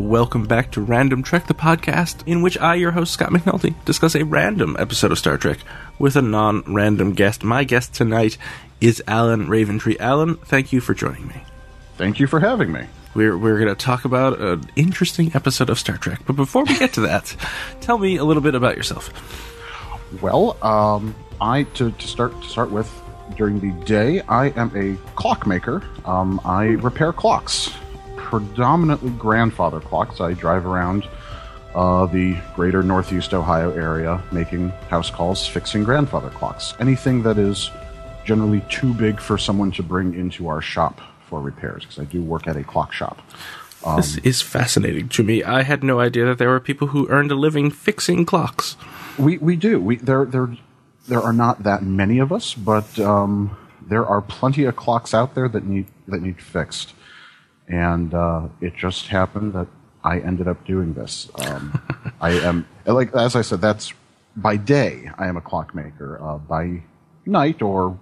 welcome back to Random Trek, the podcast in which I, your host Scott McNulty, discuss a random episode of Star Trek with a non-random guest. My guest tonight is Alan Raventree. Alan, thank you for joining me. Thank you for having me. We're, we're going to talk about an interesting episode of Star Trek. But before we get to that, tell me a little bit about yourself. Well, um, I to, to start to start with, during the day, I am a clockmaker. Um, I repair clocks, predominantly grandfather clocks. I drive around uh, the greater Northeast Ohio area making house calls, fixing grandfather clocks. Anything that is generally too big for someone to bring into our shop for repairs because I do work at a clock shop. Um, this is fascinating to me. I had no idea that there were people who earned a living fixing clocks. We we do. We there there there are not that many of us, but um, there are plenty of clocks out there that need that need fixed. And uh, it just happened that I ended up doing this. Um, I am like as I said, that's by day. I am a clockmaker. Uh, by night or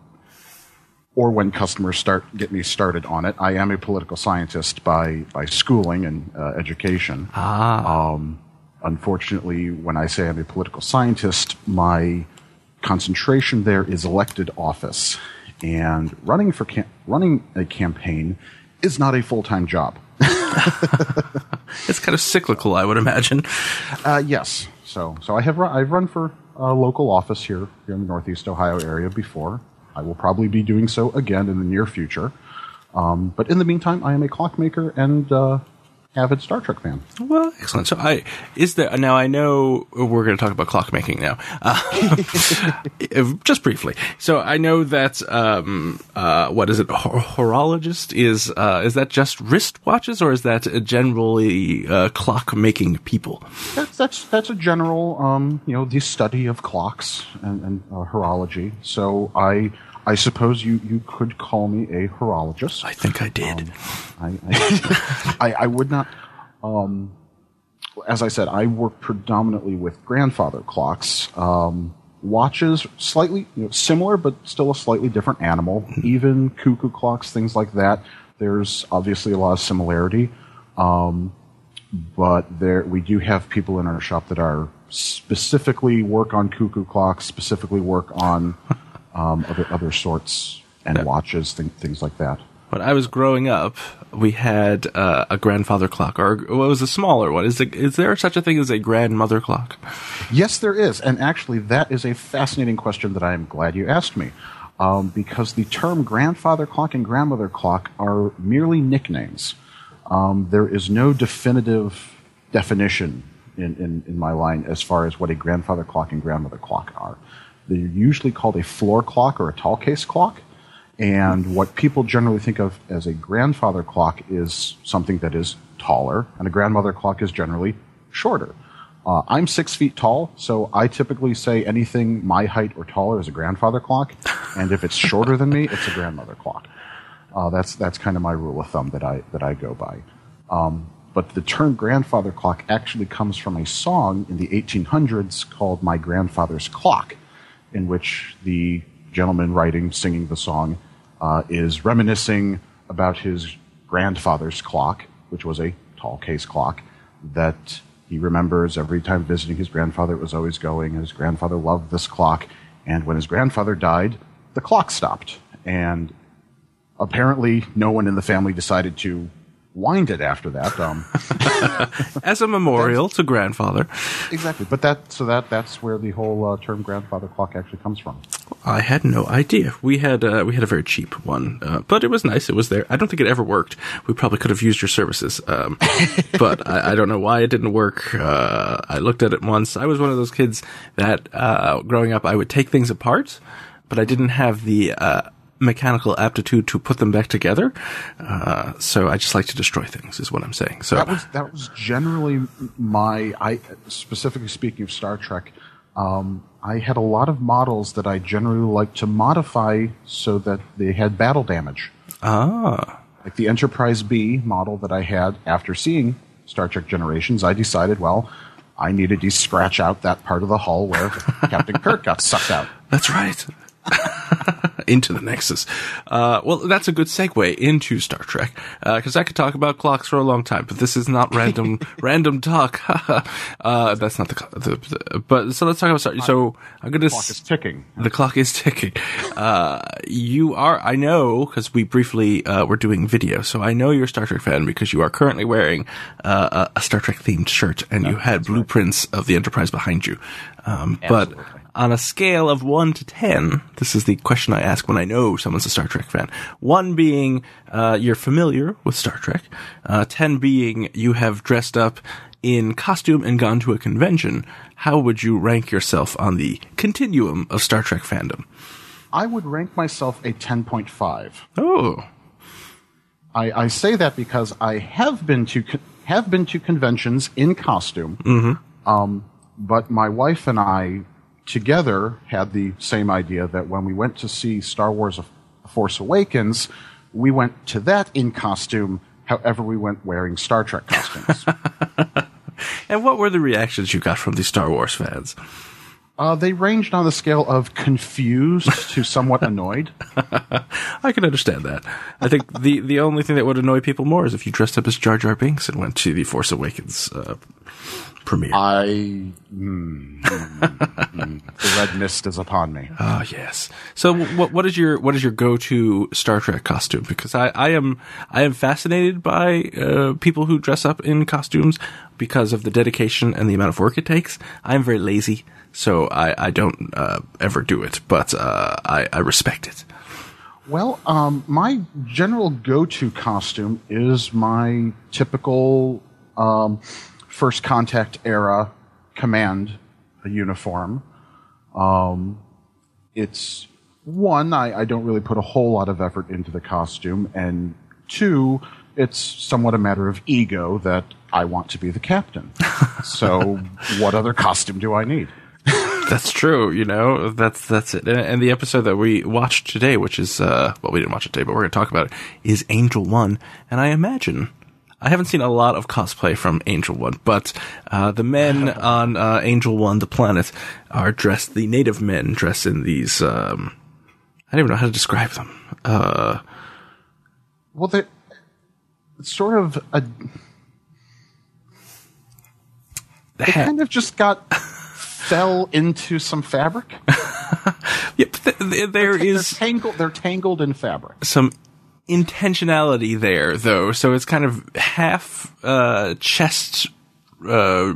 or when customers start get me started on it. I am a political scientist by by schooling and uh, education. Ah. Um, unfortunately, when I say I'm a political scientist, my concentration there is elected office, and running for cam- running a campaign is not a full time job. it's kind of cyclical, I would imagine. Uh, yes. So so I have run, I've run for a local office here here in the Northeast Ohio area before. I will probably be doing so again in the near future. Um, but in the meantime, I am a clockmaker and uh, avid Star Trek fan. Well, excellent. So, I is there now? I know we're going to talk about clockmaking now, uh, just briefly. So, I know that um, uh, what is it? horologist is uh, is that just wristwatches, or is that generally uh, clockmaking people? That's that's that's a general, um, you know, the study of clocks and, and uh, horology. So, I I suppose you, you could call me a horologist. I think I did. Um, I, I, I, I, would not. Um, as I said, I work predominantly with grandfather clocks. Um, watches, slightly you know, similar, but still a slightly different animal. Mm-hmm. Even cuckoo clocks, things like that. There's obviously a lot of similarity. Um, but there, we do have people in our shop that are specifically work on cuckoo clocks, specifically work on um, other other sorts and watches, th- things like that. When I was growing up, we had uh, a grandfather clock, or what was a smaller one. Is, is there such a thing as a grandmother clock? Yes, there is, and actually, that is a fascinating question that I am glad you asked me. Um, because the term grandfather clock and grandmother clock are merely nicknames. Um, there is no definitive definition in, in, in, my line as far as what a grandfather clock and grandmother clock are. They're usually called a floor clock or a tall case clock. And what people generally think of as a grandfather clock is something that is taller, and a grandmother clock is generally shorter. Uh, I'm six feet tall, so I typically say anything my height or taller is a grandfather clock, and if it's shorter than me, it's a grandmother clock. Uh, that's that's kind of my rule of thumb that I that I go by. Um, but the term grandfather clock actually comes from a song in the 1800s called "My Grandfather's Clock," in which the gentleman writing, singing the song, uh, is reminiscing about his grandfather's clock, which was a tall case clock that he remembers every time visiting his grandfather, it was always going, his grandfather loved this clock. And when his grandfather died, the clock stopped. And apparently, no one in the family decided to wind it after that. Um, As a memorial to grandfather. Exactly, but that so that that's where the whole uh, term grandfather clock actually comes from. I had no idea. We had uh, we had a very cheap one, uh, but it was nice. It was there. I don't think it ever worked. We probably could have used your services, um, but I, I, don't know why it didn't work. Uh, I looked at it once. I was one of those kids that uh, growing up I would take things apart, but I didn't have the uh, mechanical aptitude to put them back together. Uh, so I just like to destroy things, is what I'm saying. So that was that was generally my. I specifically speaking of Star Trek. Um, I had a lot of models that I generally like to modify so that they had battle damage. Ah. Like the Enterprise B model that I had after seeing Star Trek Generations, I decided, well, I needed to scratch out that part of the hull where Captain Kirk got sucked out. That's right. into the Nexus. Uh, well, that's a good segue into Star Trek because I could talk about clocks for a long time, but this is not random random talk. uh, that's not the, the, the, But so let's talk about Star. So I'm gonna. The clock is ticking. The clock is ticking. Uh, you are. I know because we briefly uh, were doing video, so I know you're a Star Trek fan because you are currently wearing uh, a, Star Trek themed shirt and you had blueprints right. of the Enterprise behind you. Um, but on a scale of one to ten, this is the question I ask when I know someone's a Star Trek fan. One being uh, you're familiar with Star Trek. Uh, ten being you have dressed up in costume and gone to a convention. How would you rank yourself on the continuum of Star Trek fandom? I would rank myself a ten point five. Oh. I, I, say that because I have been to have been to conventions in costume. Mm-hmm. Um, but my wife and I together had the same idea that when we went to see Star Wars Force Awakens, we went to that in costume, however, we went wearing Star Trek costumes. and what were the reactions you got from the Star Wars fans? Uh, they ranged on the scale of confused to somewhat annoyed. I can understand that. I think the, the only thing that would annoy people more is if you dressed up as Jar Jar Binks and went to the Force Awakens uh, premiere. I mm, the red mist is upon me. Oh yes. So what what is your what is your go to Star Trek costume? Because I, I am I am fascinated by uh, people who dress up in costumes because of the dedication and the amount of work it takes. I am very lazy, so I I don't uh, ever do it, but uh, I I respect it. Well, um, my general go-to costume is my typical um, first contact era command uniform. Um, it's one, I, I, don't really put a whole lot of effort into the costume, and two, it's somewhat a matter of ego that I want to be the captain. so, what other costume do I need? that's true. You know, that's that's it. And, the episode that we watched today, which is uh, well, we didn't watch it today, but we're going to talk about it, is Angel One. And I imagine I haven't seen a lot of cosplay from Angel One, but uh, the men on uh, Angel One, the planet, are dressed. The native men dress in these. Um, I don't even know how to describe them. Uh, well, they're sort of a. They kind of just got fell into some fabric. yep, th- th- there they're, is they're tangled. They're tangled in fabric. Some intentionality there, though. So it's kind of half uh, chest, uh,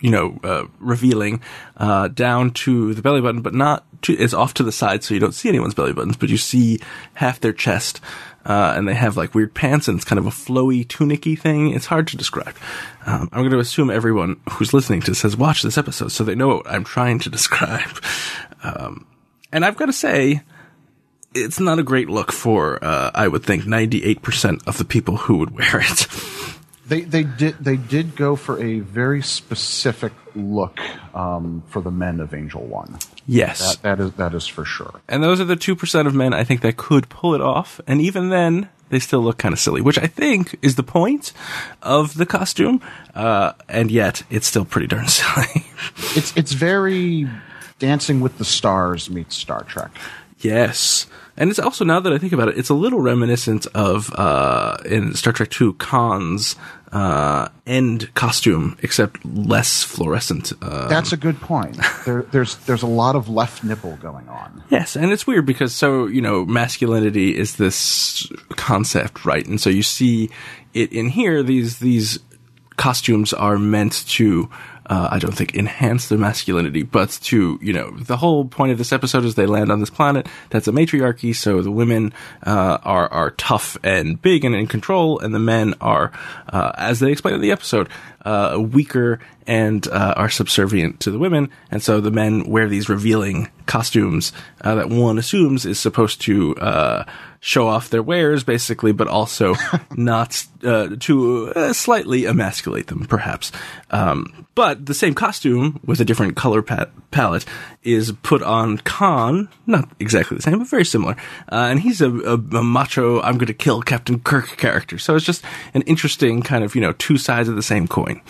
you know, uh, revealing uh, down to the belly button, but not to, it's off to the side, so you don't see anyone's belly buttons, but you see half their chest. Uh, and they have like weird pants and it's kind of a flowy tunicky thing. It's hard to describe. Um, I'm going to assume everyone who's listening to this has watched this episode so they know what I'm trying to describe. Um, and I've got to say, it's not a great look for, uh, I would think, 98% of the people who would wear it. They they did they did go for a very specific look um, for the men of Angel One. Yes, that, that is that is for sure. And those are the two percent of men I think that could pull it off. And even then, they still look kind of silly, which I think is the point of the costume. Uh, and yet, it's still pretty darn silly. it's it's very Dancing with the Stars meets Star Trek. Yes. And it's also now that I think about it, it's a little reminiscent of uh, in Star Trek Two Khan's uh, end costume, except less fluorescent. Um, That's a good point. There, there's there's a lot of left nipple going on. Yes, and it's weird because so you know masculinity is this concept, right? And so you see it in here. These these costumes are meant to uh, I don't think enhance their masculinity, but to, you know, the whole point of this episode is they land on this planet that's a matriarchy, so the women, uh, are, are tough and big and in control, and the men are, uh, as they explain in the episode, uh, weaker and uh, are subservient to the women, and so the men wear these revealing costumes uh, that one assumes is supposed to uh, show off their wares, basically, but also not uh, to uh, slightly emasculate them, perhaps. Um, but the same costume with a different color pa- palette is put on Khan, not exactly the same, but very similar. Uh, and he's a, a, a macho, I'm going to kill Captain Kirk character. So it's just an interesting kind of, you know, two sides of the same coin.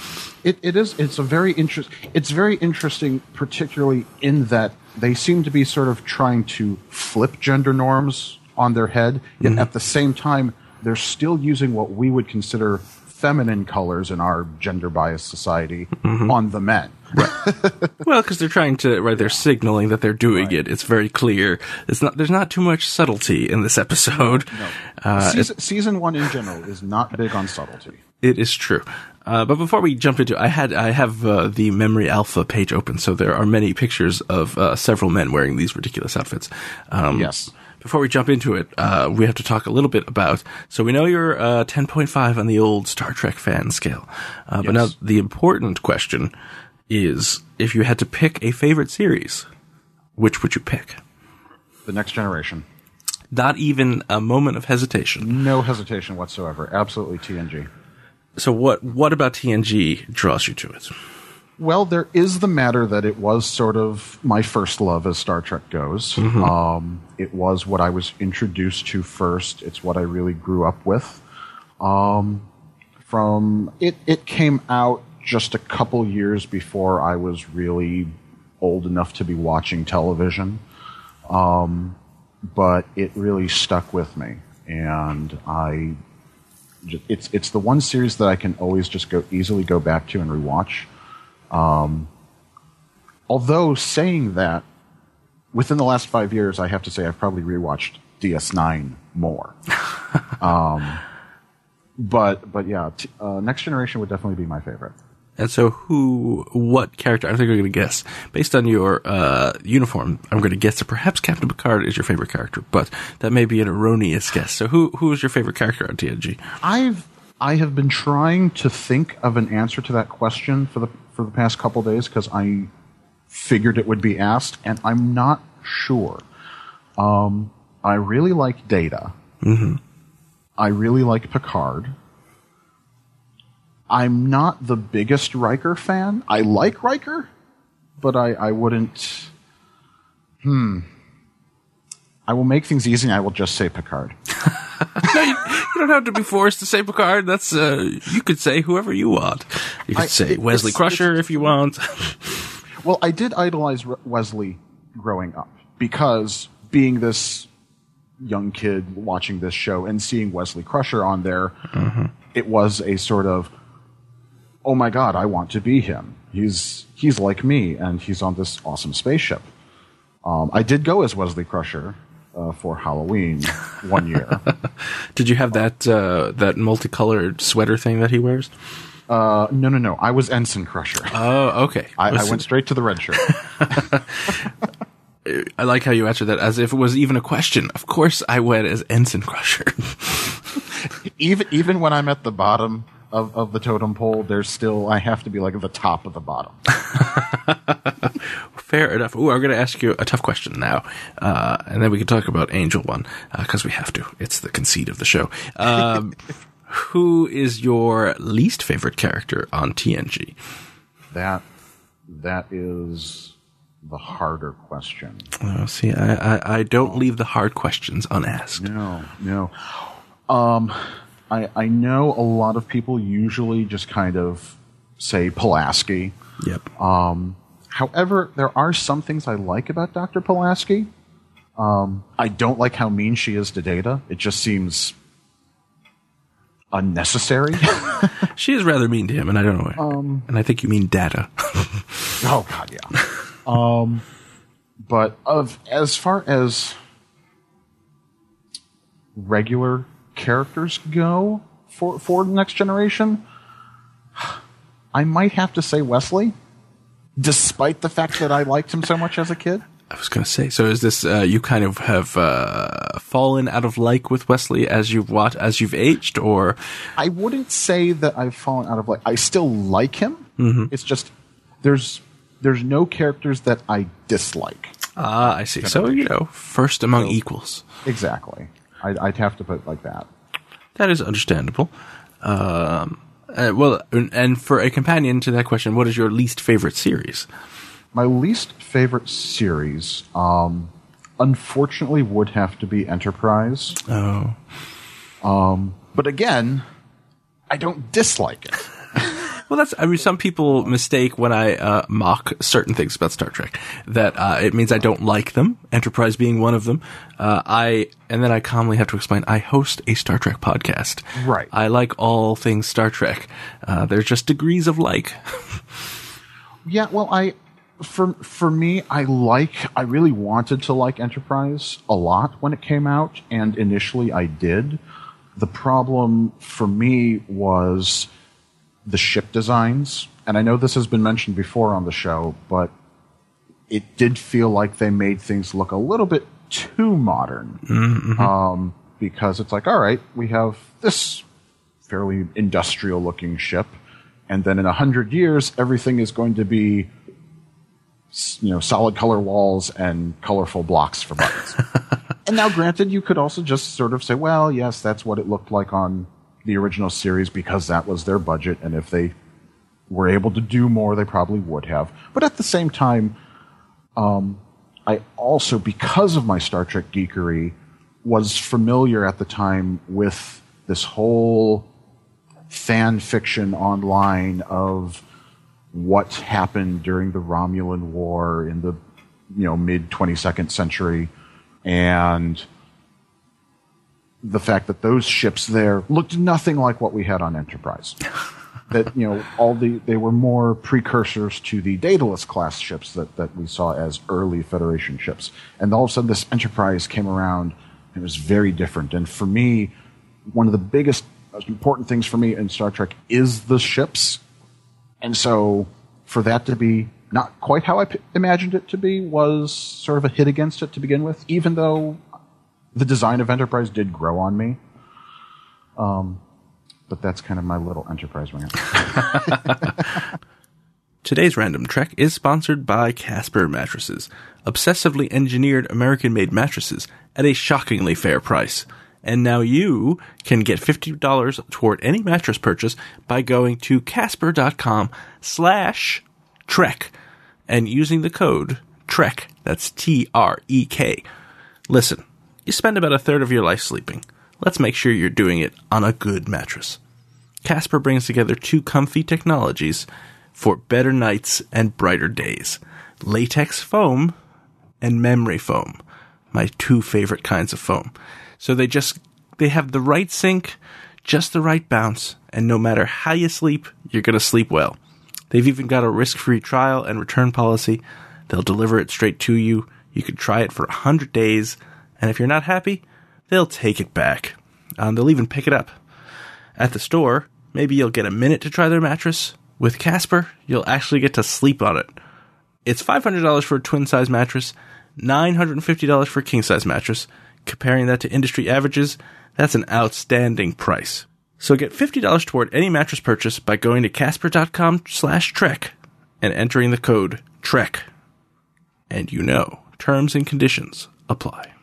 It, it is. It's a very interest. It's very interesting, particularly in that they seem to be sort of trying to flip gender norms on their head, yet Mm-hmm. at the same time they're still using what we would consider feminine colors in our gender biased society Mm-hmm. on the men. Right. Well, because they're trying to, right? They're signaling that they're doing it. It's very clear. It's not. There's not too much subtlety in this episode. Uh, season, season one in general is not big on subtlety. It is true. Uh, but before we jump into, I had I have uh, the Memory Alpha page open, so there are many pictures of uh, several men wearing these ridiculous outfits. Um, Yes. Before we jump into it, uh, we have to talk a little bit about. So we know you're uh, 10.5 on the old Star Trek fan scale, uh, but now the important question is: if you had to pick a favorite series, which would you pick? The next generation. Not even a moment of hesitation. No hesitation whatsoever. Absolutely TNG. So what what about TNG draws you to it? Well, there is the matter that it was sort of my first love as Star Trek goes. Um, it was what I was introduced to first. It's what I really grew up with. Um, from it, it came out just a couple years before I was really old enough to be watching television. Um, but it really stuck with me, and I. It's it's the one series that I can always just go easily go back to and rewatch. Um, although saying that, within the last five years, I have to say I've probably rewatched DS9 more. um, but but yeah, t- uh, Next Generation would definitely be my favorite. And so, who, what character? I think I'm going to guess based on your uh, uniform. I'm going to guess that perhaps Captain Picard is your favorite character, but that may be an erroneous guess. So, who who is your favorite character on TNG? I've I have been trying to think of an answer to that question for the for the past couple days because I figured it would be asked, and I'm not sure. Um, I really like Data. Mm-hmm. I really like Picard. I'm not the biggest Riker fan. I like Riker, but I, I wouldn't. Hmm. I will make things easy. and I will just say Picard. you don't have to be forced to say Picard. That's uh, you could say whoever you want. You could I- say it- Wesley it's- Crusher if you want. Well, I did idolize Wesley growing up because being this young kid watching this show and seeing Wesley Crusher on there, it was a sort of, oh my god, I want to be him. He's he's like me, and he's on this awesome spaceship. Um, I did go as Wesley Crusher uh, for Halloween one year. Did you have that uh, that multicolored sweater thing that he wears? Uh, no, no, no. I was Ensign Crusher. Oh, okay. I, I went straight to the red shirt. I like how you answered that as if it was even a question. Of course, I went as Ensign Crusher. even even when I'm at the bottom of, of the totem pole, there's still I have to be like at the top of the bottom. Fair enough. Ooh, I'm going to ask you a tough question now, uh, and then we can talk about Angel One because we have to. It's the conceit of the show. Um, who is your least favorite character on TNG? That that is the harder question. Oh, see, I, I, I don't leave the hard questions unasked. No, no. Um, I I know a lot of people usually just kind of say Pulaski. Yep. Um, however, there are some things I like about Dr. Pulaski. Um, I don't like how mean she is to Data. It just seems unnecessary. she is rather mean to him, and I don't know why. Um, and I think you mean Data. Oh God, yeah. um, but of as far as regular characters go for for the next generation, I might have to say Wesley, despite the fact that I liked him so much as a kid. I was going to say. So is this uh, you kind of have uh, fallen out of like with Wesley as you've watched as you've aged, or I wouldn't say that I've fallen out of like. I still like him. Mm-hmm. It's just there's there's no characters that I dislike. ah, I see. So you know, first among equals. Exactly. I'd, I'd have to put it like that. That is understandable. Um, uh, well, and- and for a companion to that question, what is your least favorite series? my least favorite series, um, unfortunately, would have to be Enterprise. Oh. Um, but again, I don't dislike it. Well, that's, I mean, some people mistake when I uh, mock certain things about Star Trek that uh, it means I don't like them, Enterprise being one of them. Uh, I, and then I calmly have to explain, I host a Star Trek podcast. Right. I like all things Star Trek. Uh, there's just degrees of like. Yeah, well, I for for me, I like I really wanted to like Enterprise a lot when it came out, and initially I did. The problem for me was the ship designs, and I know this has been mentioned before on the show, but it did feel like they made things look a little bit too modern. Um, because it's like, all right, we have this fairly industrial looking ship, and then in a hundred years, everything is going to be, you know, solid color walls and colorful blocks for buttons. and now, granted, you could also just sort of say, well, yes, that's what it looked like on the original series because that was their budget, and if they were able to do more, they probably would have. But at the same time, um, I also, because of my Star Trek geekery, was familiar at the time with this whole fan fiction online of what happened during the Romulan War in the you know mid 22nd century and the fact that those ships there looked nothing like what we had on Enterprise. that you know all the they were more precursors to the Daedalus class ships that that we saw as early Federation ships, and all of a sudden this Enterprise came around and it was very different. And for me, one of the biggest most important things for me in Star Trek is the ships, and so for that to be not quite how I p- imagined it to be was sort of a hit against it to begin with, even though the design of Enterprise did grow on me. Um, but that's kind of my little Enterprise rant. Today's Random Trek is sponsored by Casper Mattresses, obsessively engineered American made mattresses at a shockingly fair price. And now you can get $50 toward any mattress purchase by going to casper.com slash trek and using the code TREK. That's T R E K. Listen, you spend about a third of your life sleeping. Let's make sure you're doing it on a good mattress. Casper brings together two comfy technologies for better nights and brighter days latex foam and memory foam, my two favorite kinds of foam. So they just they have the right sink, just the right bounce, and no matter how you sleep, you're going to sleep well. They've even got a risk-free trial and return policy. They'll deliver it straight to you. You can try it for 100 days, and if you're not happy, they'll take it back. Um, they'll even pick it up. At the store, maybe you'll get a minute to try their mattress. With Casper, you'll actually get to sleep on it. It's $500 for a twin size mattress, $950 for a king size mattress. Comparing that to industry averages, that's an outstanding price. So get $50 toward any mattress purchase by going to casper.com slash trek and entering the code TREK. And you know, terms and conditions apply.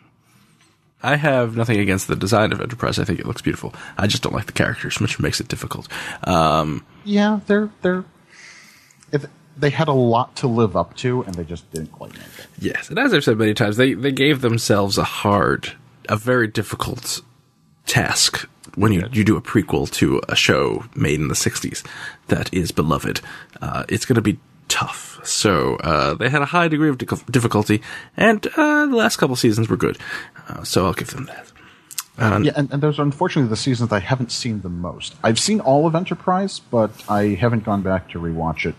I have nothing against the design of Enterprise. I think it looks beautiful. I just don't like the characters, which makes it difficult. Um, yeah, they're they're if they had a lot to live up to, and they just didn't quite make it. Yes, and as I've said many times, they they gave themselves a hard, a very difficult task when you you do a prequel to a show made in the '60s that is beloved. Uh, it's going to be tough. So uh, they had a high degree of difficulty, and uh, the last couple seasons were good. Uh, so I'll give them that. Um, Yeah, and, and those are unfortunately the seasons I haven't seen the most. I've seen all of Enterprise, but I haven't gone back to rewatch it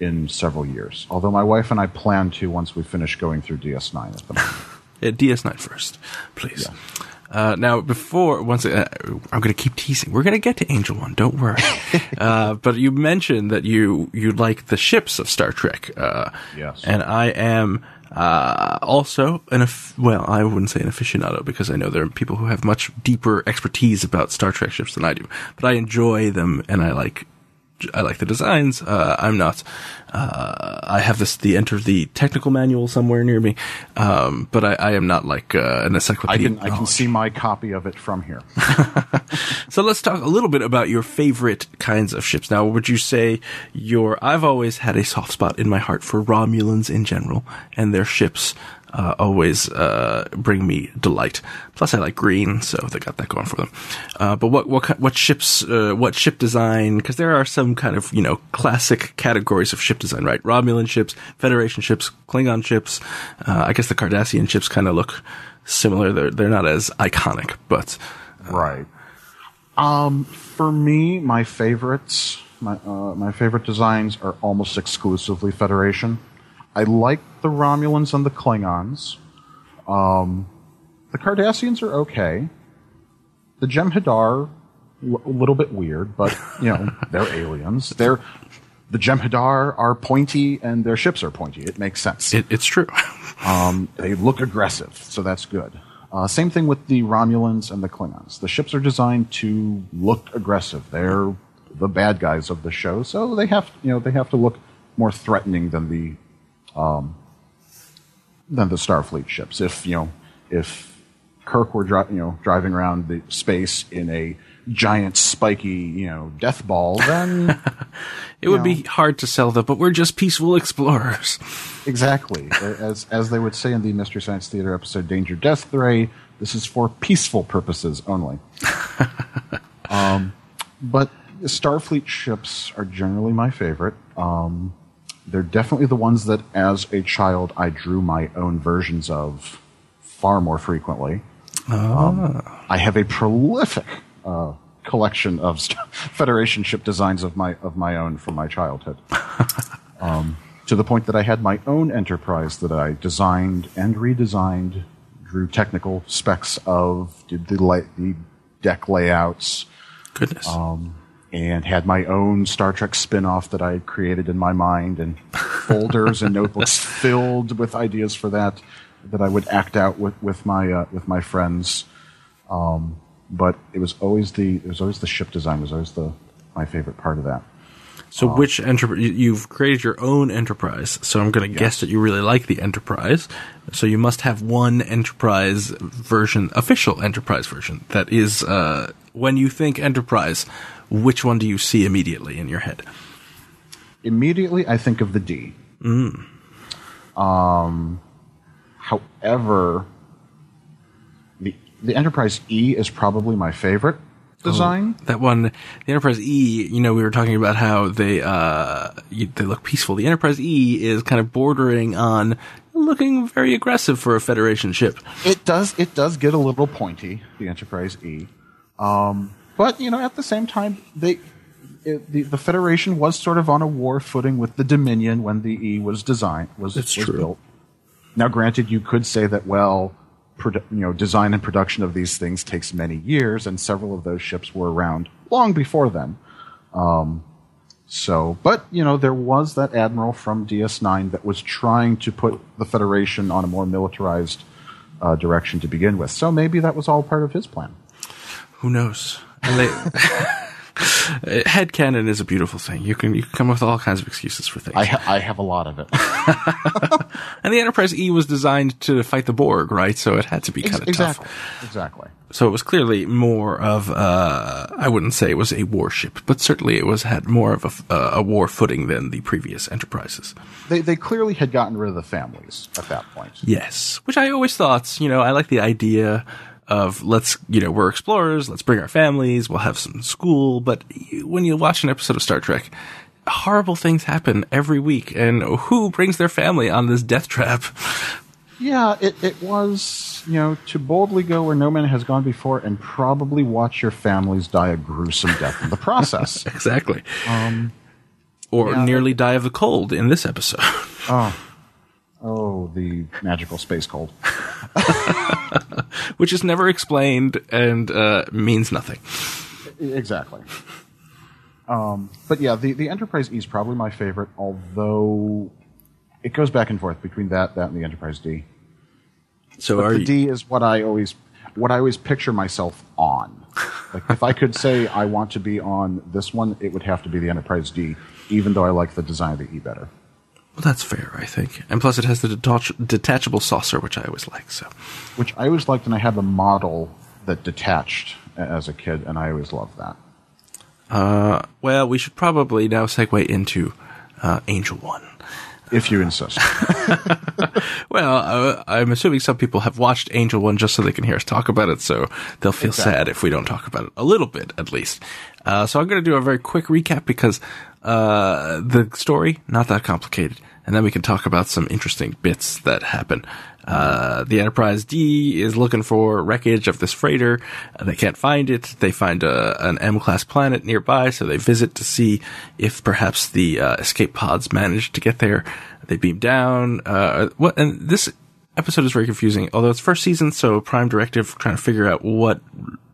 in several years. Although my wife and I plan to once we finish going through DS9 at the moment. Uh, DS9 first, please. Uh, now, before once uh, I'm going to keep teasing. We're going to get to Angel One. Don't worry. uh, but you mentioned that you you like the ships of Star Trek. Uh, Yes. And I am uh, also an well, I wouldn't say an aficionado because I know there are people who have much deeper expertise about Star Trek ships than I do. But I enjoy them and I like I like the designs. Uh, I'm not. Uh, I have this the enter the technical manual somewhere near me, um, but I, I am not like uh, an I encyclopedia. can I can see my copy of it from here. So let's talk a little bit about your favorite kinds of ships. Now, would you say your? I've always had a soft spot in my heart for Romulans in general, and their ships uh, always uh, bring me delight. Plus, I like green, so they got that going for them. Uh, but what what what ships? Uh, what ship design? Because there are some kind of you know classic categories of ship design, right? Romulan ships, Federation ships, Klingon ships. Uh, I guess the Cardassian ships kind of look similar. They're they're not as iconic, but Right. Um, for me, my favorites, my uh, my favorite designs are almost exclusively Federation. I like the Romulans and the Klingons. Um, the Cardassians are okay. The Jem'Hadar, a little bit weird, but you know they're aliens. They're the Jem'Hadar are pointy and their ships are pointy. It makes sense. it, it's true. Um, they look aggressive, so that's good. Uh, same thing with the Romulans and the Klingons. The ships are designed to look aggressive. They're the bad guys of the show, so they have you know they have to look more threatening than the um, than the Starfleet ships. If you know if Kirk were dri- you know driving around the space in a giant spiky you know death ball, then It would be hard to sell though, but we're just peaceful explorers. Exactly. As as they would say in the Mystery Science Theater episode Danger Death Ray, this is for peaceful purposes only. um, but Starfleet ships are generally my favorite. Um, they're definitely the ones that, as a child, I drew my own versions of far more frequently. Um, I have a prolific uh, collection of Federation ship designs of my of my own from my childhood. To the point that I had my own enterprise that I designed and redesigned, drew technical specs of, did the, la- the deck layouts, Goodness. and had my own Star Trek spin off that I had created in my mind, and folders and notebooks filled with ideas for that that I would act out with, with my uh, with my friends. Um, but it was always the it was always the ship design was always the my favorite part of that. So which enterprise, you've created your own enterprise. So I'm going to guess that you really like the enterprise. So you must have one enterprise version, official enterprise version that is, uh, when you think enterprise, which one do you see immediately in your head? immediately I think of the D. Um, however, the the Enterprise E is probably my favorite design. That one, the Enterprise E, you know, we were talking about how they, uh, they look peaceful. The Enterprise E is kind of bordering on looking very aggressive for a Federation ship. It does it does get a little pointy, the Enterprise E, um, but you know at the same time they. It, the, the Federation was sort of on a war footing with the Dominion when the E was designed was, That's was true. built. Now, granted, you could say that well, produ- you know, design and production of these things takes many years, and several of those ships were around long before then. Um, so, but you know, there was that admiral from DS9 that was trying to put the Federation on a more militarized uh, direction to begin with. So maybe that was all part of his plan. Who knows? They, head canon is a beautiful thing. You can you can come up with all kinds of excuses for things. I, ha- I have a lot of it. and the Enterprise E was designed to fight the Borg, right? So it had to be kind of exactly. tough. Exactly. So it was clearly more of uh, I wouldn't say it was a warship, but certainly it was had more of a, uh, a war footing than the previous Enterprises. They they clearly had gotten rid of the families at that point. Yes, which I always thought, you know, I like the idea of let's, you know, we're explorers, let's bring our families, we'll have some school, but when you watch an episode of Star Trek, horrible things happen every week, and who brings their family on this death trap? Yeah, it, it was, you know, to boldly go where no man has gone before and probably watch your families die a gruesome death in the process. exactly. Um, or yeah, nearly die of the cold in this episode. oh, the magical space cold. which is never explained and uh, means nothing. Exactly. Um, but yeah, the, the Enterprise E is probably my favorite, although it goes back and forth between that, that, and the Enterprise D. So But are the you, D is what I always. what I always picture myself on. Like if I could say I want to be on this one, it would have to be the Enterprise D, even though I like the design of the E better. Well, that's fair, I think. And plus, it has the detach- detachable saucer, which I always like. So, Which I always liked, and I had the model that detached as a kid, and I always loved that. well, we should probably now segue into uh, Angel One. If you insist. Well, uh, I'm assuming some people have watched Angel One just so they can hear us talk about it, so they'll feel Exactly. sad if we don't talk about it a little bit, at least. Uh, so I'm going to do a very quick recap because uh, the story not that complicated, and then we can talk about some interesting bits that happen. Uh, the Enterprise D is looking for wreckage of this freighter. Uh, they can't find it. They find a, an M-class planet nearby, so they visit to see if perhaps the uh, escape pods managed to get there. They beam down. Uh, what? And this episode is very confusing. Although it's first season, so Prime Directive trying to figure out what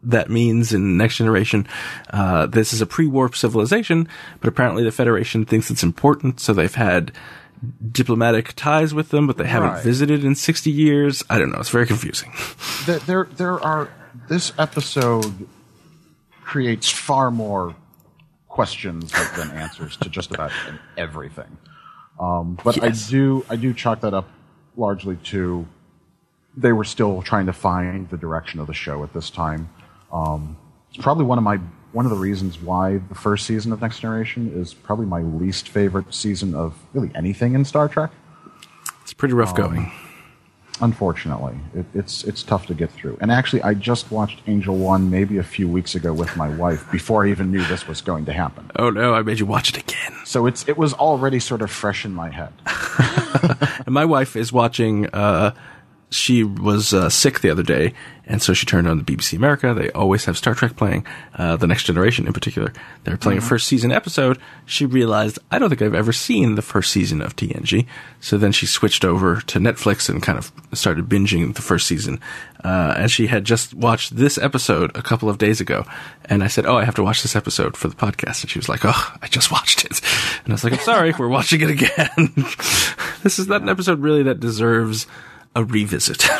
that means in Next Generation. Uh, this is a pre-warp civilization, but apparently the Federation thinks it's important, so they've had diplomatic ties with them, but they haven't Right. visited in 60 years. I don't know. It's very confusing. there, there, there are. This episode creates far more questions than than answers to just about everything. Um, but Yes. I do, I do chalk that up largely to they were still trying to find the direction of the show at this time. Um, it's probably one of my one of the reasons why the first season of Next Generation is probably my least favorite season of really anything in Star Trek. It's pretty rough going. Unfortunately, it, it's it's tough to get through. And actually, I just watched Angel One maybe a few weeks ago with my wife before I even knew this was going to happen. Oh no, I made you watch it again. So it's it was already sort of fresh in my head. And my wife is watching. Uh, she was uh, sick the other day, and so she turned on the BBC America. They always have Star Trek playing, uh, the Next Generation in particular. They're playing a first season episode. She realized I don't think I've ever seen the first season of TNG. So then she switched over to Netflix and kind of started binging the first season. Uh, and she had just watched this episode a couple of days ago, and I said, "Oh, I have to watch this episode for the podcast." And she was like, "Oh, I just watched it," and I was like, "I'm sorry, we're watching it again." this is not an episode really that deserves a revisit.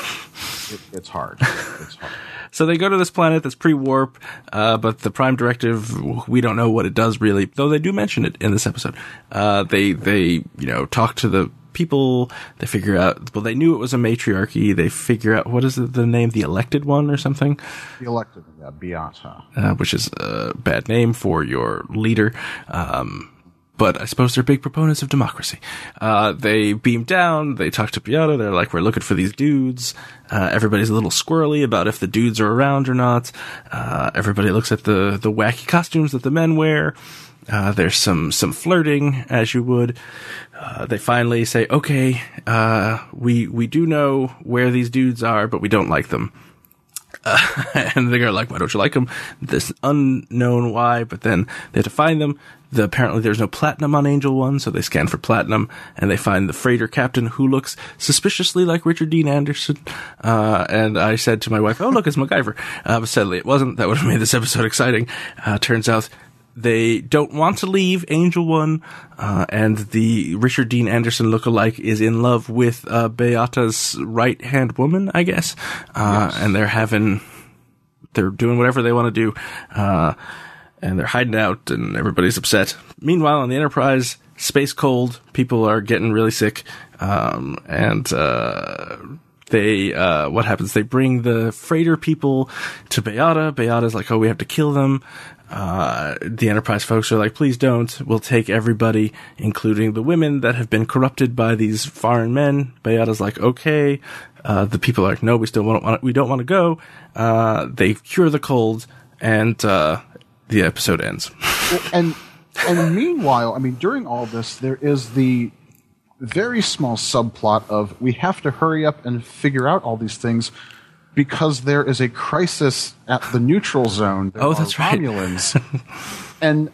It, it's hard. It's hard. so they go to this planet that's pre-warp, uh, but the Prime Directive, we don't know what it does really, though they do mention it in this episode. Uh, they, they, you know, talk to the people, they figure out, well, they knew it was a matriarchy, they figure out, what is the, the name, the elected one or something? The elected, yeah, Beata. uh, which is a bad name for your leader. Um, but I suppose they're big proponents of democracy. Uh, they beam down, they talk to Beata, they're like, we're looking for these dudes. Uh, everybody's a little squirrely about if the dudes are around or not. Uh, everybody looks at the, the wacky costumes that the men wear. Uh, there's some, some flirting, as you would. Uh, they finally say, okay, uh, we, we do know where these dudes are, but we don't like them. and they're like, why don't you like them? This unknown why, but then they have to find them. The, apparently there's no platinum on Angel One, so they scan for platinum, and they find the freighter captain who looks suspiciously like Richard Dean Anderson. Uh, and I said to my wife, oh look, it's MacGyver. Uh, but sadly it wasn't. That would have made this episode exciting. Uh, turns out they don't want to leave Angel One, uh, and the Richard Dean Anderson lookalike is in love with uh, Beata's right hand woman, I guess. Uh, And they're having, they're doing whatever they want to do, uh, and they're hiding out, and everybody's upset. Meanwhile, on the Enterprise, space cold, people are getting really sick, um, and uh, they uh, what happens? They bring the freighter people to Beata. Beata's like, oh, we have to kill them. Uh, the Enterprise folks are like, please don't. We'll take everybody, including the women that have been corrupted by these foreign men. Beata's like, okay. Uh, the people are like, no, we still want we don't want to go. Uh, they cure the cold, and uh, the episode ends. and and meanwhile, I mean, during all this, there is the very small subplot of we have to hurry up and figure out all these things because there is a crisis at the neutral zone. There Oh, that's right. Romulans, and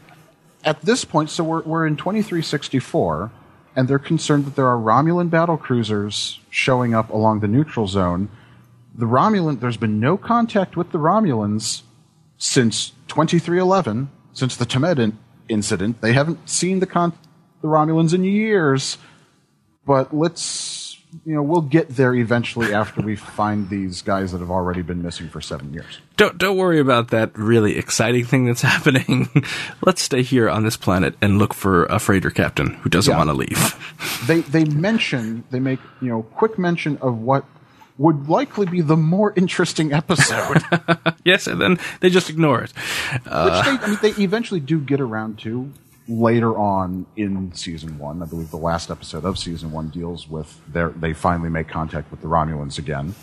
at this point, so we're we're in twenty three sixty four, and they're concerned that there are Romulan battle cruisers showing up along the neutral zone. The Romulan, there's been no contact with the Romulans since 2311, since the Tomed in- incident. They haven't seen the con- the Romulans in years. But let's you know, we'll get there eventually after we find these guys that have already been missing for seven years. Don't don't worry about that really exciting thing that's happening. Let's stay here on this planet and look for a freighter captain who doesn't Yeah. want to leave. They they mention they make you know quick mention of what would likely be the more interesting episode, yes, and then they just ignore it. which they I mean they eventually do get around to later on in season one. I believe the last episode of season one deals with their they finally make contact with the Romulans again.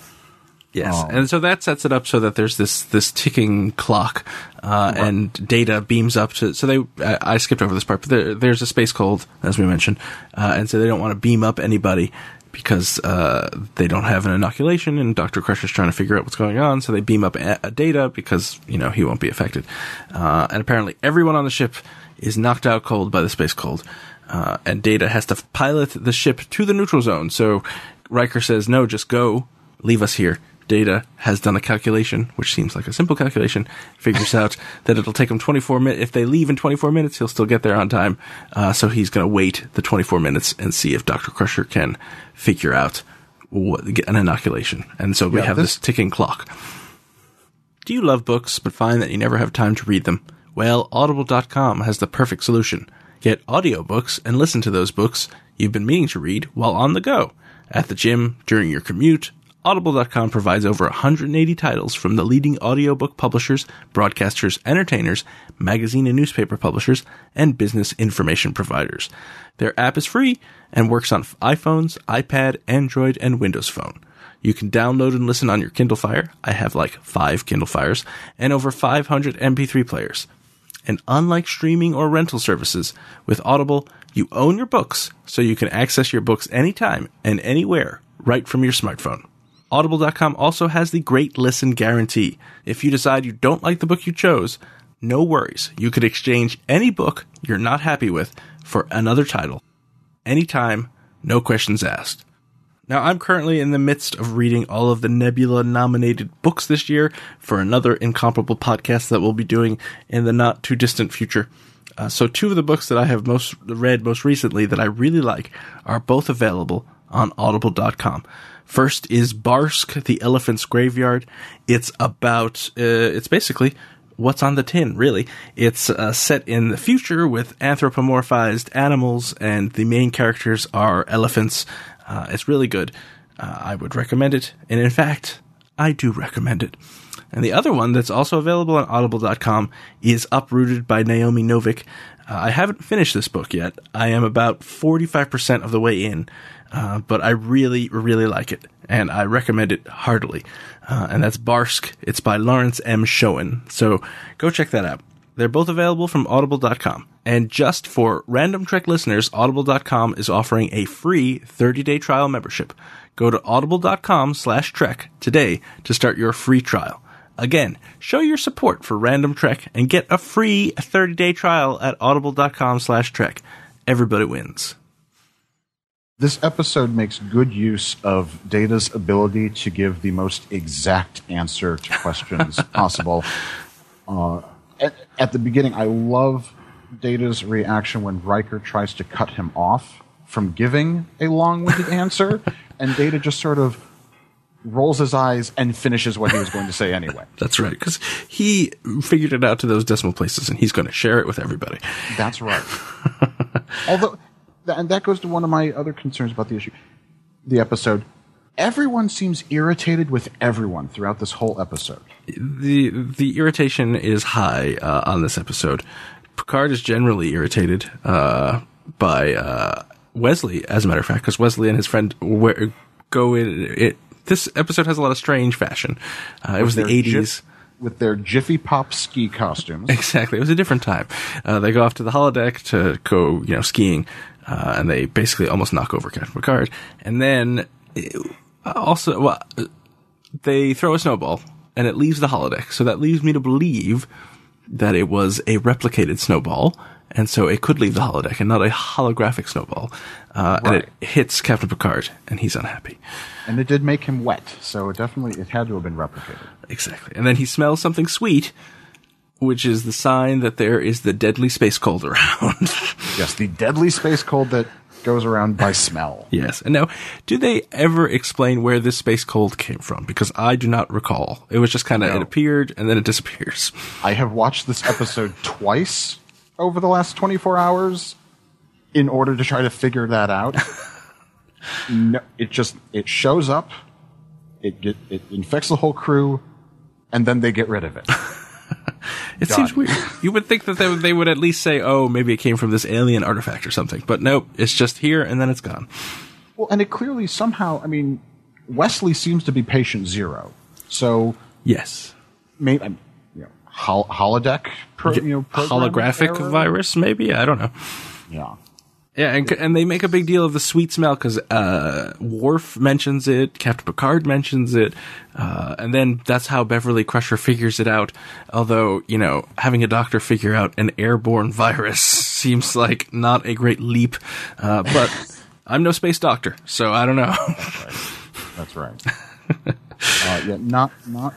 Yes, Oh. and so that sets it up so that there's this this ticking clock, uh, and data beams up to. So they, I, I skipped over this part, but there, there's a space cold, as we mentioned, uh, and so they don't want to beam up anybody because uh, they don't have an inoculation, and Doctor Crusher's trying to figure out what's going on. So they beam up a, a data because you know he won't be affected, uh, and apparently everyone on the ship is knocked out cold by the space cold. Uh, and Data has to pilot the ship to the neutral zone. So Riker says, "No, just go, leave us here." Data has done a calculation, which seems like a simple calculation. Figures out that it'll take him 24 minutes. If they leave in 24 minutes, he'll still get there on time. Uh, so he's going to wait the 24 minutes and see if Doctor Crusher can figure out what, get an inoculation. And so we Yeah, have this- this ticking clock. Do you love books but find that you never have time to read them? Well, audible.com has the perfect solution. Get audiobooks and listen to those books you've been meaning to read while on the go. At the gym, during your commute, audible.com provides over 180 titles from the leading audiobook publishers, broadcasters, entertainers, magazine and newspaper publishers, and business information providers. Their app is free and works on iPhones, iPad, Android, and Windows Phone. You can download and listen on your Kindle Fire. I have like five Kindle Fires and over 500 MP3 players. And unlike streaming or rental services, with Audible, you own your books, so you can access your books anytime and anywhere right from your smartphone. Audible.com also has the Great Listen Guarantee. If you decide you don't like the book you chose, no worries. You could exchange any book you're not happy with for another title. Anytime, no questions asked. Now, I'm currently in the midst of reading all of the Nebula nominated books this year for another incomparable podcast that we'll be doing in the not too distant future. Uh, so, two of the books that I have most read most recently that I really like are both available on audible.com. First is Barsk, the Elephant's Graveyard. It's about, uh, it's basically what's on the tin, really. It's uh, set in the future with anthropomorphized animals, and the main characters are elephants. Uh, it's really good. Uh, I would recommend it. And in fact, I do recommend it. And the other one that's also available on audible.com is Uprooted by Naomi Novik. Uh, I haven't finished this book yet. I am about 45% of the way in, uh, but I really, really like it. And I recommend it heartily. Uh, and that's Barsk. It's by Lawrence M. Schoen. So go check that out. They're both available from audible.com. And just for Random Trek listeners, audible.com is offering a free 30-day trial membership. Go to audible.com slash trek today to start your free trial. Again, show your support for Random Trek and get a free 30-day trial at audible.com slash trek. Everybody wins. This episode makes good use of Data's ability to give the most exact answer to questions possible. Uh, at, at the beginning, I love Data's reaction when Riker tries to cut him off from giving a long winded answer, and Data just sort of rolls his eyes and finishes what he was going to say anyway. That's right, because he figured it out to those decimal places and he's going to share it with everybody. That's right. Although, and that goes to one of my other concerns about the issue, the episode. Everyone seems irritated with everyone throughout this whole episode. the the irritation is high uh, on this episode. Picard is generally irritated uh, by uh, Wesley, as a matter of fact, because Wesley and his friend we- go in. It, this episode has a lot of strange fashion. Uh, it was the eighties. Jif- with their Jiffy Pop ski costumes. Exactly. It was a different time. Uh, they go off to the holodeck to go, you know, skiing, uh, and they basically almost knock over Captain Picard. And then uh, also, well, they throw a snowball, and it leaves the holodeck. So that leaves me to believe that it was a replicated snowball, and so it could leave the holodeck and not a holographic snowball. Uh, And it hits Captain Picard, and he's unhappy. and it did make him wet, so it definitely it had to have been replicated. Exactly. And then he smells something sweet, which is the sign that there is the deadly space cold around. Yes, the deadly space cold that goes around by smell. Yes. And now, do they ever explain where this space cold came from? Because I do not recall. It was just kind of, No. it appeared and then it disappears. I have watched this episode twice over the last 24 hours in order to try to figure that out. no, it just it shows up, it get, it infects the whole crew, and then they get rid of it. It Done. seems weird. You would think that they would, they would at least say, oh, maybe it came from this alien artifact or something. But nope, it's just here and then it's gone. Well, and it clearly somehow, I mean, Wesley seems to be patient zero, so Yes. maybe hol- holodeck, pro, you know, Holographic error? virus, maybe? I don't know. Yeah. Yeah, and, and they make a big deal of the sweet smell because uh, Worf mentions it, Captain Picard mentions it, uh, and then that's how Beverly Crusher figures it out. Although, you know, having a doctor figure out an airborne virus seems like not a great leap, uh, but I'm no space doctor, so I don't know. That's right. uh, yeah, not not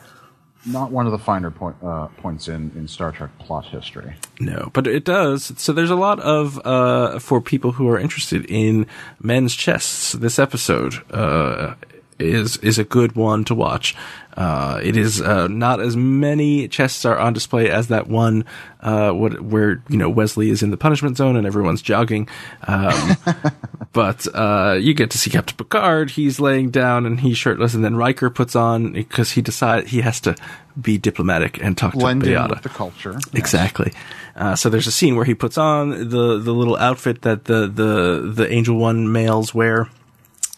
not one of the finer point, uh, points in, in Star Trek plot history. No, but it does. So there's a lot of uh, for people who are interested in men's chests. This episode uh, is is a good one to watch. Uh, it is uh, not as many chests are on display as that one uh, what, where you know Wesley is in the punishment zone and everyone's jogging. Um, but uh, you get to see Captain Picard. He's laying down and he's shirtless, and then Riker puts on because he decide he has to be diplomatic and talk Blend to Beata. the culture. Exactly. Uh, so there's a scene where he puts on the the little outfit that the the the Angel One males wear.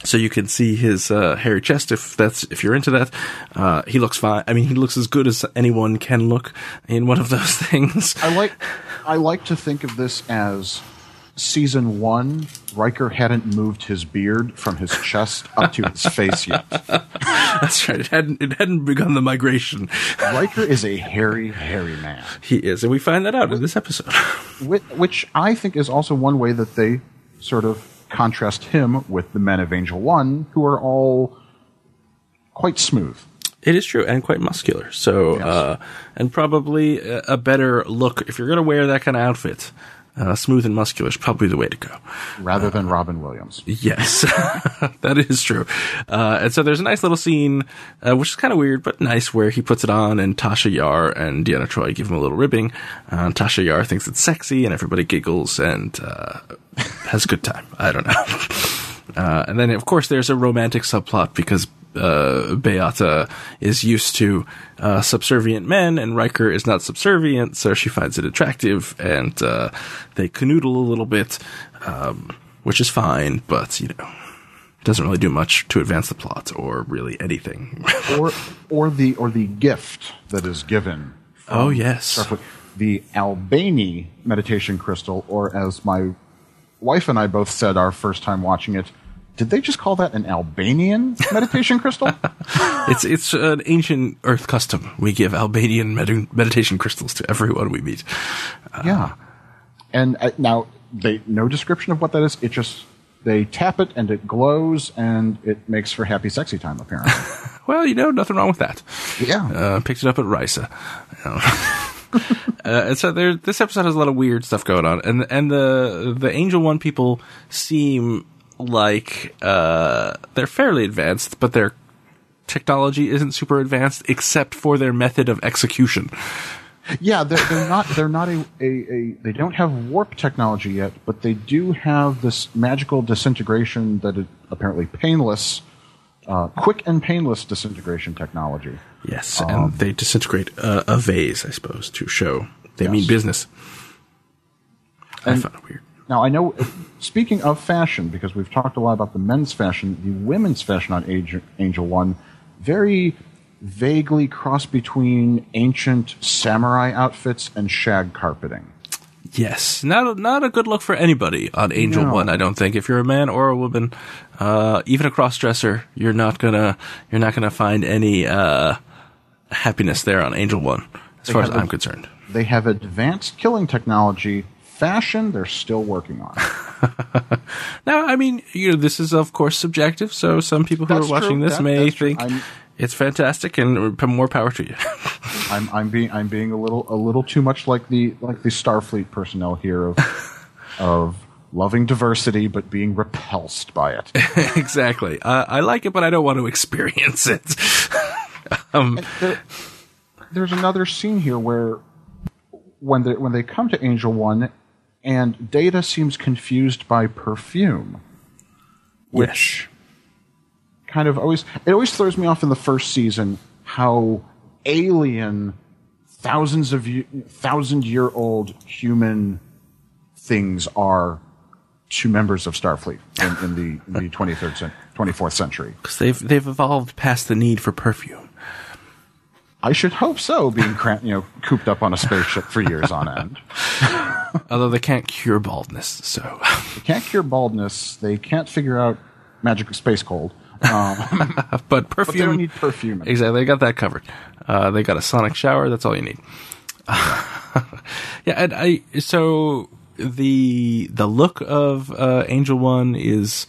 So you can see his uh, hairy chest if that's if you're into that. Uh, he looks fine. I mean, he looks as good as anyone can look in one of those things. I like I like to think of this as season one. Riker hadn't moved his beard from his chest up to his face yet. That's right. It hadn't it hadn't begun the migration. Riker is a hairy, hairy man. He is, and we find that out in this episode. Which, which I think is also one way that they sort of contrast him with the men of Angel One, who are all quite smooth. It is true and quite muscular. So, uh, and probably a better look if you're going to wear that kind of outfit. Uh, smooth and muscular is probably the way to go. rather than Robin Williams. Yes, that is true. Uh, and so there's a nice little scene, uh, which is kind of weird, but nice, where he puts it on and Tasha Yar and Deanna Troi give him a little ribbing. Uh, Tasha Yar thinks it's sexy and everybody giggles and, uh, has a good time. I don't know. Uh, and then, of course, there's a romantic subplot because uh, Beata is used to uh, subservient men, and Riker is not subservient, so she finds it attractive, and uh, they canoodle a little bit, um, which is fine, but you know, doesn't really do much to advance the plot or really anything. or or the or the gift that is given. Oh, yes. Starfleet, the Albeni meditation crystal, or as my wife and I both said our first time watching it, did they just call that an Albanian meditation crystal? it's it's an ancient Earth custom. We give Albanian med- meditation crystals to everyone we meet. yeah. And uh, now they no description of what that is. It just they tap it and it glows and it makes for happy sexy time apparently. Well, you know, nothing wrong with that. yeah. Uh, picked it up at Risa. Uh, and so there, this episode has a lot of weird stuff going on, and and the the Angel One people seem like uh, they're fairly advanced, but their technology isn't super advanced, except for their method of execution. Yeah, they're, they're not. They're not a, a, a. They don't have warp technology yet, but they do have this magical disintegration that is apparently painless, uh, quick and painless disintegration technology. Yes, and they disintegrate uh, a vase, I suppose, to show they mean Yes. business. I found it weird. Now I know. Speaking of fashion, because we've talked a lot about the men's fashion, the women's fashion on Angel, Angel One, very vaguely cross between ancient samurai outfits and shag carpeting. Yes, not a, not a good look for anybody on Angel No. One. I don't think if you're a man or a woman, uh, even a cross dresser, you're not gonna you're not gonna find any uh, happiness there on Angel One, as far as a- I'm concerned. They have advanced killing technology. Fashion, they're still working on. Now, I mean, you know, this is of course subjective, so some people who That's are watching true. this That- may think it's fantastic, and more power to you. I'm, I'm being I'm being a little a little too much like the like the Starfleet personnel here of of loving diversity but being repulsed by it. exactly. Uh, I like it, but I don't want to experience it. um, there, there's another scene here where when they when they come to Angel One, and Data seems confused by perfume, which yes. kind of always it always throws me off in the first season how alien thousands of thousand year old human things are to members of Starfleet in, in the in the 23rd 24th century because they've they've evolved past the need for perfume. I should hope so, being you know cooped up on a spaceship for years on end. Although they can't cure baldness, so they can't cure baldness. They can't figure out magic space cold. Um, but perfume. But they don't need perfume. Exactly, they got that covered. Uh, they got a sonic shower. That's all you need. yeah, and I so the the look of uh, Angel One is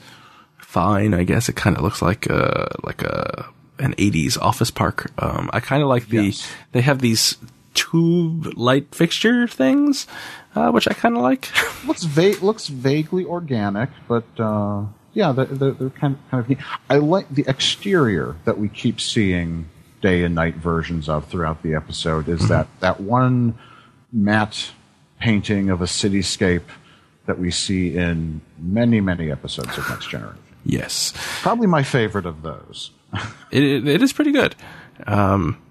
fine. I guess it kind of looks like a like a an 80s office park. Um, I kind of like the, yes. they have these tube light fixture things, uh, which I kind of like. looks va- looks vaguely organic, but, uh, yeah, they're, they're, they're, kind of, kind of neat. I like the exterior that we keep seeing day and night versions of throughout the episode is mm-hmm. that, that one matte painting of a cityscape that we see in many, many episodes of Next Generation. Yes. Probably my favorite of those. it, it, it is pretty good. Um,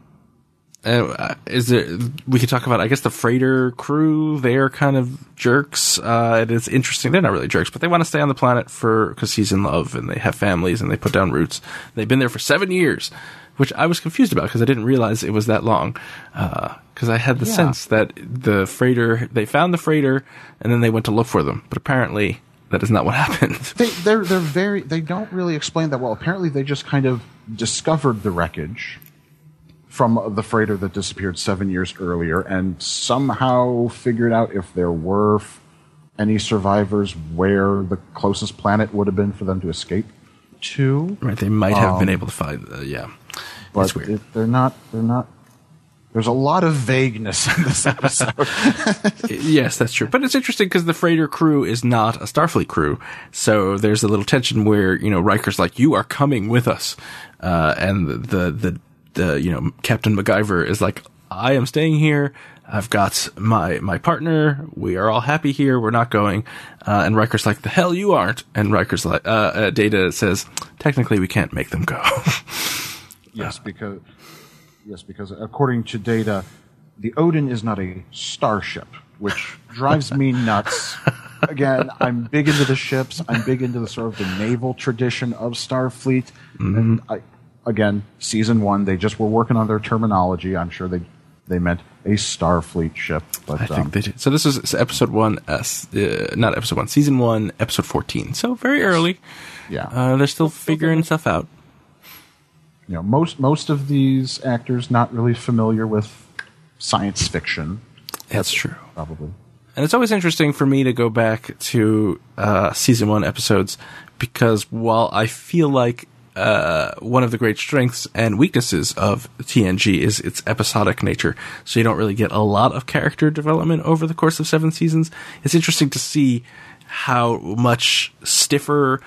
uh, is there, we could talk about, I guess, the freighter crew. They're kind of jerks. Uh, it is interesting. They're not really jerks, but they want to stay on the planet for, cause he's in love and they have families and they put down roots. They've been there for seven years, which I was confused about because I didn't realize it was that long. Uh, cause I had the yeah. sense that the freighter, they found the freighter and then they went to look for them. But apparently that is not what happened. They, they're they're very they don't really explain that well. Apparently, they just kind of discovered the wreckage from the freighter that disappeared seven years earlier, and somehow figured out if there were any survivors where the closest planet would have been for them to escape to. Right, they might have um, been able to find. Uh, yeah, but it, they're not. They're not there's a lot of vagueness in this episode. yes, that's true. But it's interesting because the freighter crew is not a Starfleet crew. So there's a little tension where, you know, Riker's like, you are coming with us. Uh, and the, the, the, you know, Captain MacGyver is like, I am staying here. I've got my, my partner. We are all happy here. We're not going. Uh, and Riker's like, the hell you aren't. And Riker's like, uh, uh Data says, technically we can't make them go. yes, because Yes, because according to data, the Odin is not a starship, which drives me nuts. Again, I'm big into the ships. I'm big into the sort of the naval tradition of Starfleet. Mm-hmm. And I, again, season one, they just were working on their terminology. I'm sure they they meant a Starfleet ship. But I think um, they did. So this is episode one, uh, not episode one, season one, episode fourteen. So very early. Yeah, uh, they're still figuring stuff out you know most most of these actors not really familiar with science fiction. That's, That's true, probably. And it's always interesting for me to go back to uh, season one episodes because while I feel like uh, one of the great strengths and weaknesses of TNG is its episodic nature. So you don't really get a lot of character development over the course of seven seasons. It's interesting to see how much stiffer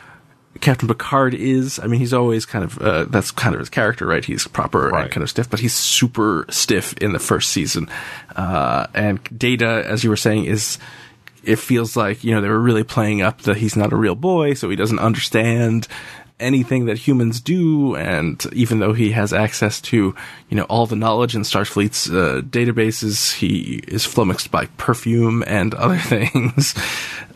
Captain Picard is. I mean, he's always kind of uh, that's kind of his character, right? He's proper right. and kind of stiff, but he's super stiff in the first season. Uh, and Data, as you were saying, is it feels like you know they were really playing up that he's not a real boy, so he doesn't understand anything that humans do, and even though he has access to, you know, all the knowledge in Starfleet's uh, databases, he is flummoxed by perfume and other things.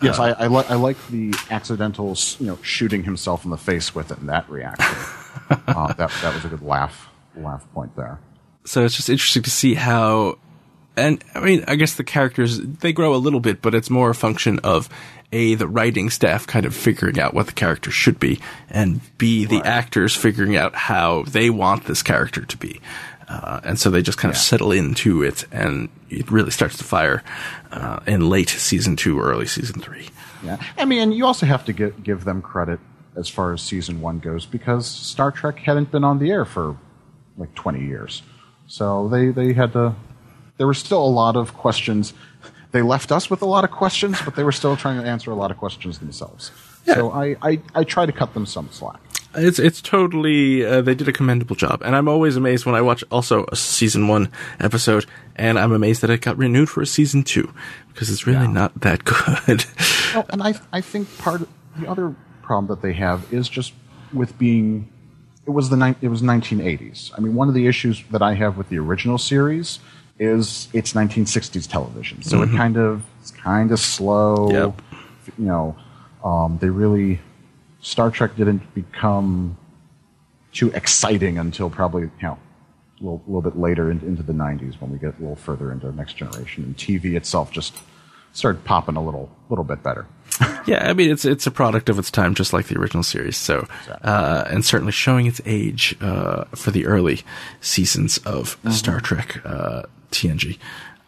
Yes, uh, I, I, li- I like the accidental, you know, shooting himself in the face with it and that reaction. uh, that that was a good laugh laugh point there. So it's just interesting to see how and I mean, I guess the characters they grow a little bit, but it's more a function of a the writing staff kind of figuring out what the character should be, and b the right. actors figuring out how they want this character to be. Uh, and so they just kind of settle into it, and it really starts to fire uh, in late season two, early season three. Yeah, I mean, you also have to give give them credit as far as season one goes because Star Trek hadn't been on the air for like twenty years, so they they had to. There were still a lot of questions they left us with a lot of questions, but they were still trying to answer a lot of questions themselves. So I, I, I try to cut them some slack. It's it's totally uh, they did a commendable job, and I'm always amazed when I watch also a season one episode, and I'm amazed that it got renewed for a season two because it's really Yeah. not that good. Well, and I, I think part of the other problem that they have is just with being, it was the ni- it was 1980s. I mean, one of the issues that I have with the original series is it's 1960s television, so it kind of it's kind of slow. Yep. You know, um, they really Star Trek didn't become too exciting until probably you know a little, little bit later in, into the 90s when we get a little further into next generation and TV itself just started popping a little little bit better. yeah, I mean it's it's a product of its time, just like the original series. So, uh, and certainly showing its age uh, for the early seasons of Star Trek uh, TNG.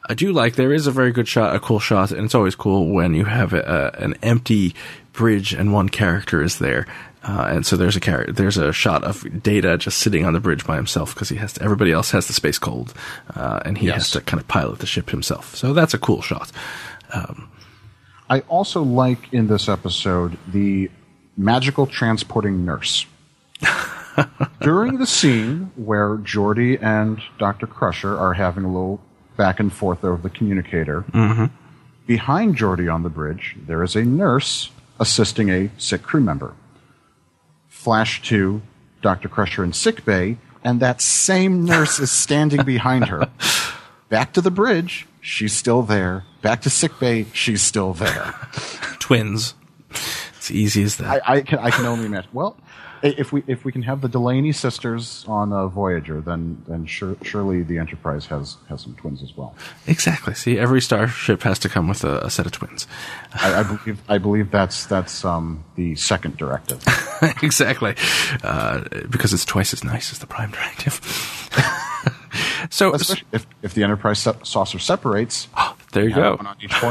I do like there is a very good shot, a cool shot, and it's always cool when you have a, an empty bridge and one character is there. Uh, and so there's a char- there's a shot of Data just sitting on the bridge by himself because he has to, everybody else has the space cold, uh, and he has to kind of pilot the ship himself. So that's a cool shot. I also like in this episode the magical transporting nurse. During the scene where Geordi and Dr. Crusher are having a little back and forth over the communicator, mm-hmm. behind Geordi on the bridge, there is a nurse assisting a sick crew member. Flash to Dr. Crusher in sick bay, and that same nurse is standing behind her. Back to the bridge, she's still there. Back to sick bay, she's still there. Twins. It's easy as that. I, I can I can only imagine. Well, if we if we can have the Delaney sisters on uh, Voyager, then then sure, surely the Enterprise has has some twins as well. Exactly. See, every starship has to come with a, a set of twins. I, I believe I believe that's that's um, the second directive. exactly. Uh, because it's twice as nice as the Prime Directive. so, Especially if if the Enterprise se- saucer separates, there you have go. one on each.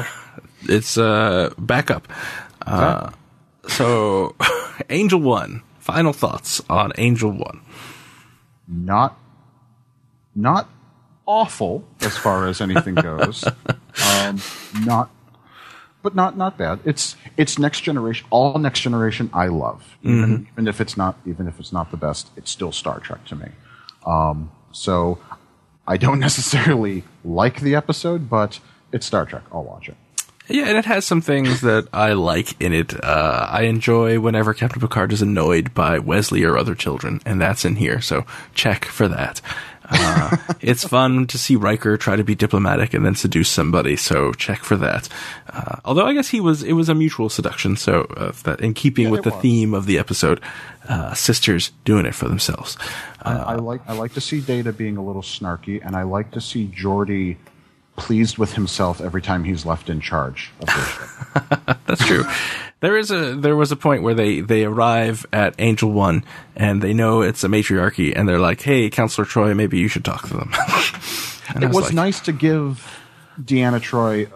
It's uh, backup. Uh, so, Angel One. Final thoughts on Angel One. Not not awful as far as anything goes. um, not but not not bad. It's it's next generation. All next generation, I love. Even even if it's not even if it's not the best, it's still Star Trek to me. Um, so I don't necessarily like the episode, but it's Star Trek. I'll watch it. Yeah, and it has some things that I like in it. Uh, I enjoy whenever Captain Picard is annoyed by Wesley or other children, and that's in here, so check for that. Uh, it's fun to see Riker try to be diplomatic and then seduce somebody, so check for that. Uh, although I guess he was, it was a mutual seduction, so uh, that in keeping with the was. theme of the episode, uh, sisters doing it for themselves. I, I like I like to see Data being a little snarky, and I like to see Geordi pleased with himself every time he's left in charge of their. That's true. there is a there was a point where they they arrive at Angel One and they know it's a matriarchy and they're like, "Hey, Counselor Troi, maybe you should talk to them." It was like, nice to give Deanna Troi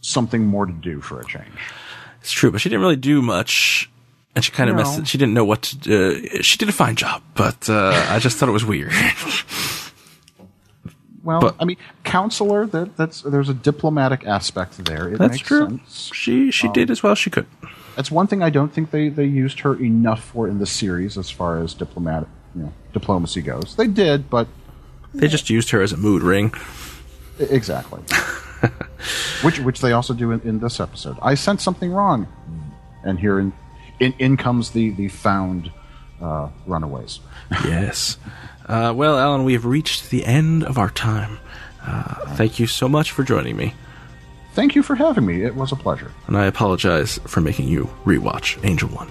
something more to do for a change. It's true, but she didn't really do much, and she kind of No. messed. It. She didn't know what to. Uh, she did a fine job, but uh, I just thought it was weird. Well, But- I mean, counselor. That, that's there's a diplomatic aspect there. It That's makes true. sense. She she did as well as she could. That's one thing I don't think they, they used her enough for in the series as far as diplomatic you know diplomacy goes. They did, but They just used her as a mood ring. Exactly. which which they also do in, in this episode. I sent something wrong, and here in in, in comes the the found uh, runaways. yes. Uh, well, Alan, we have reached the end of our time. Uh, thank you so much for joining me. Thank you for having me. It was a pleasure. and I apologize for making you rewatch Angel One.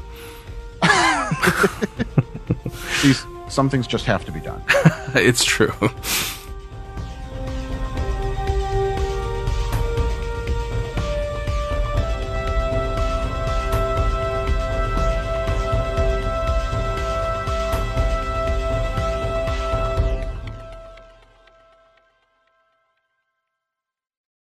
These some things just have to be done. it's true.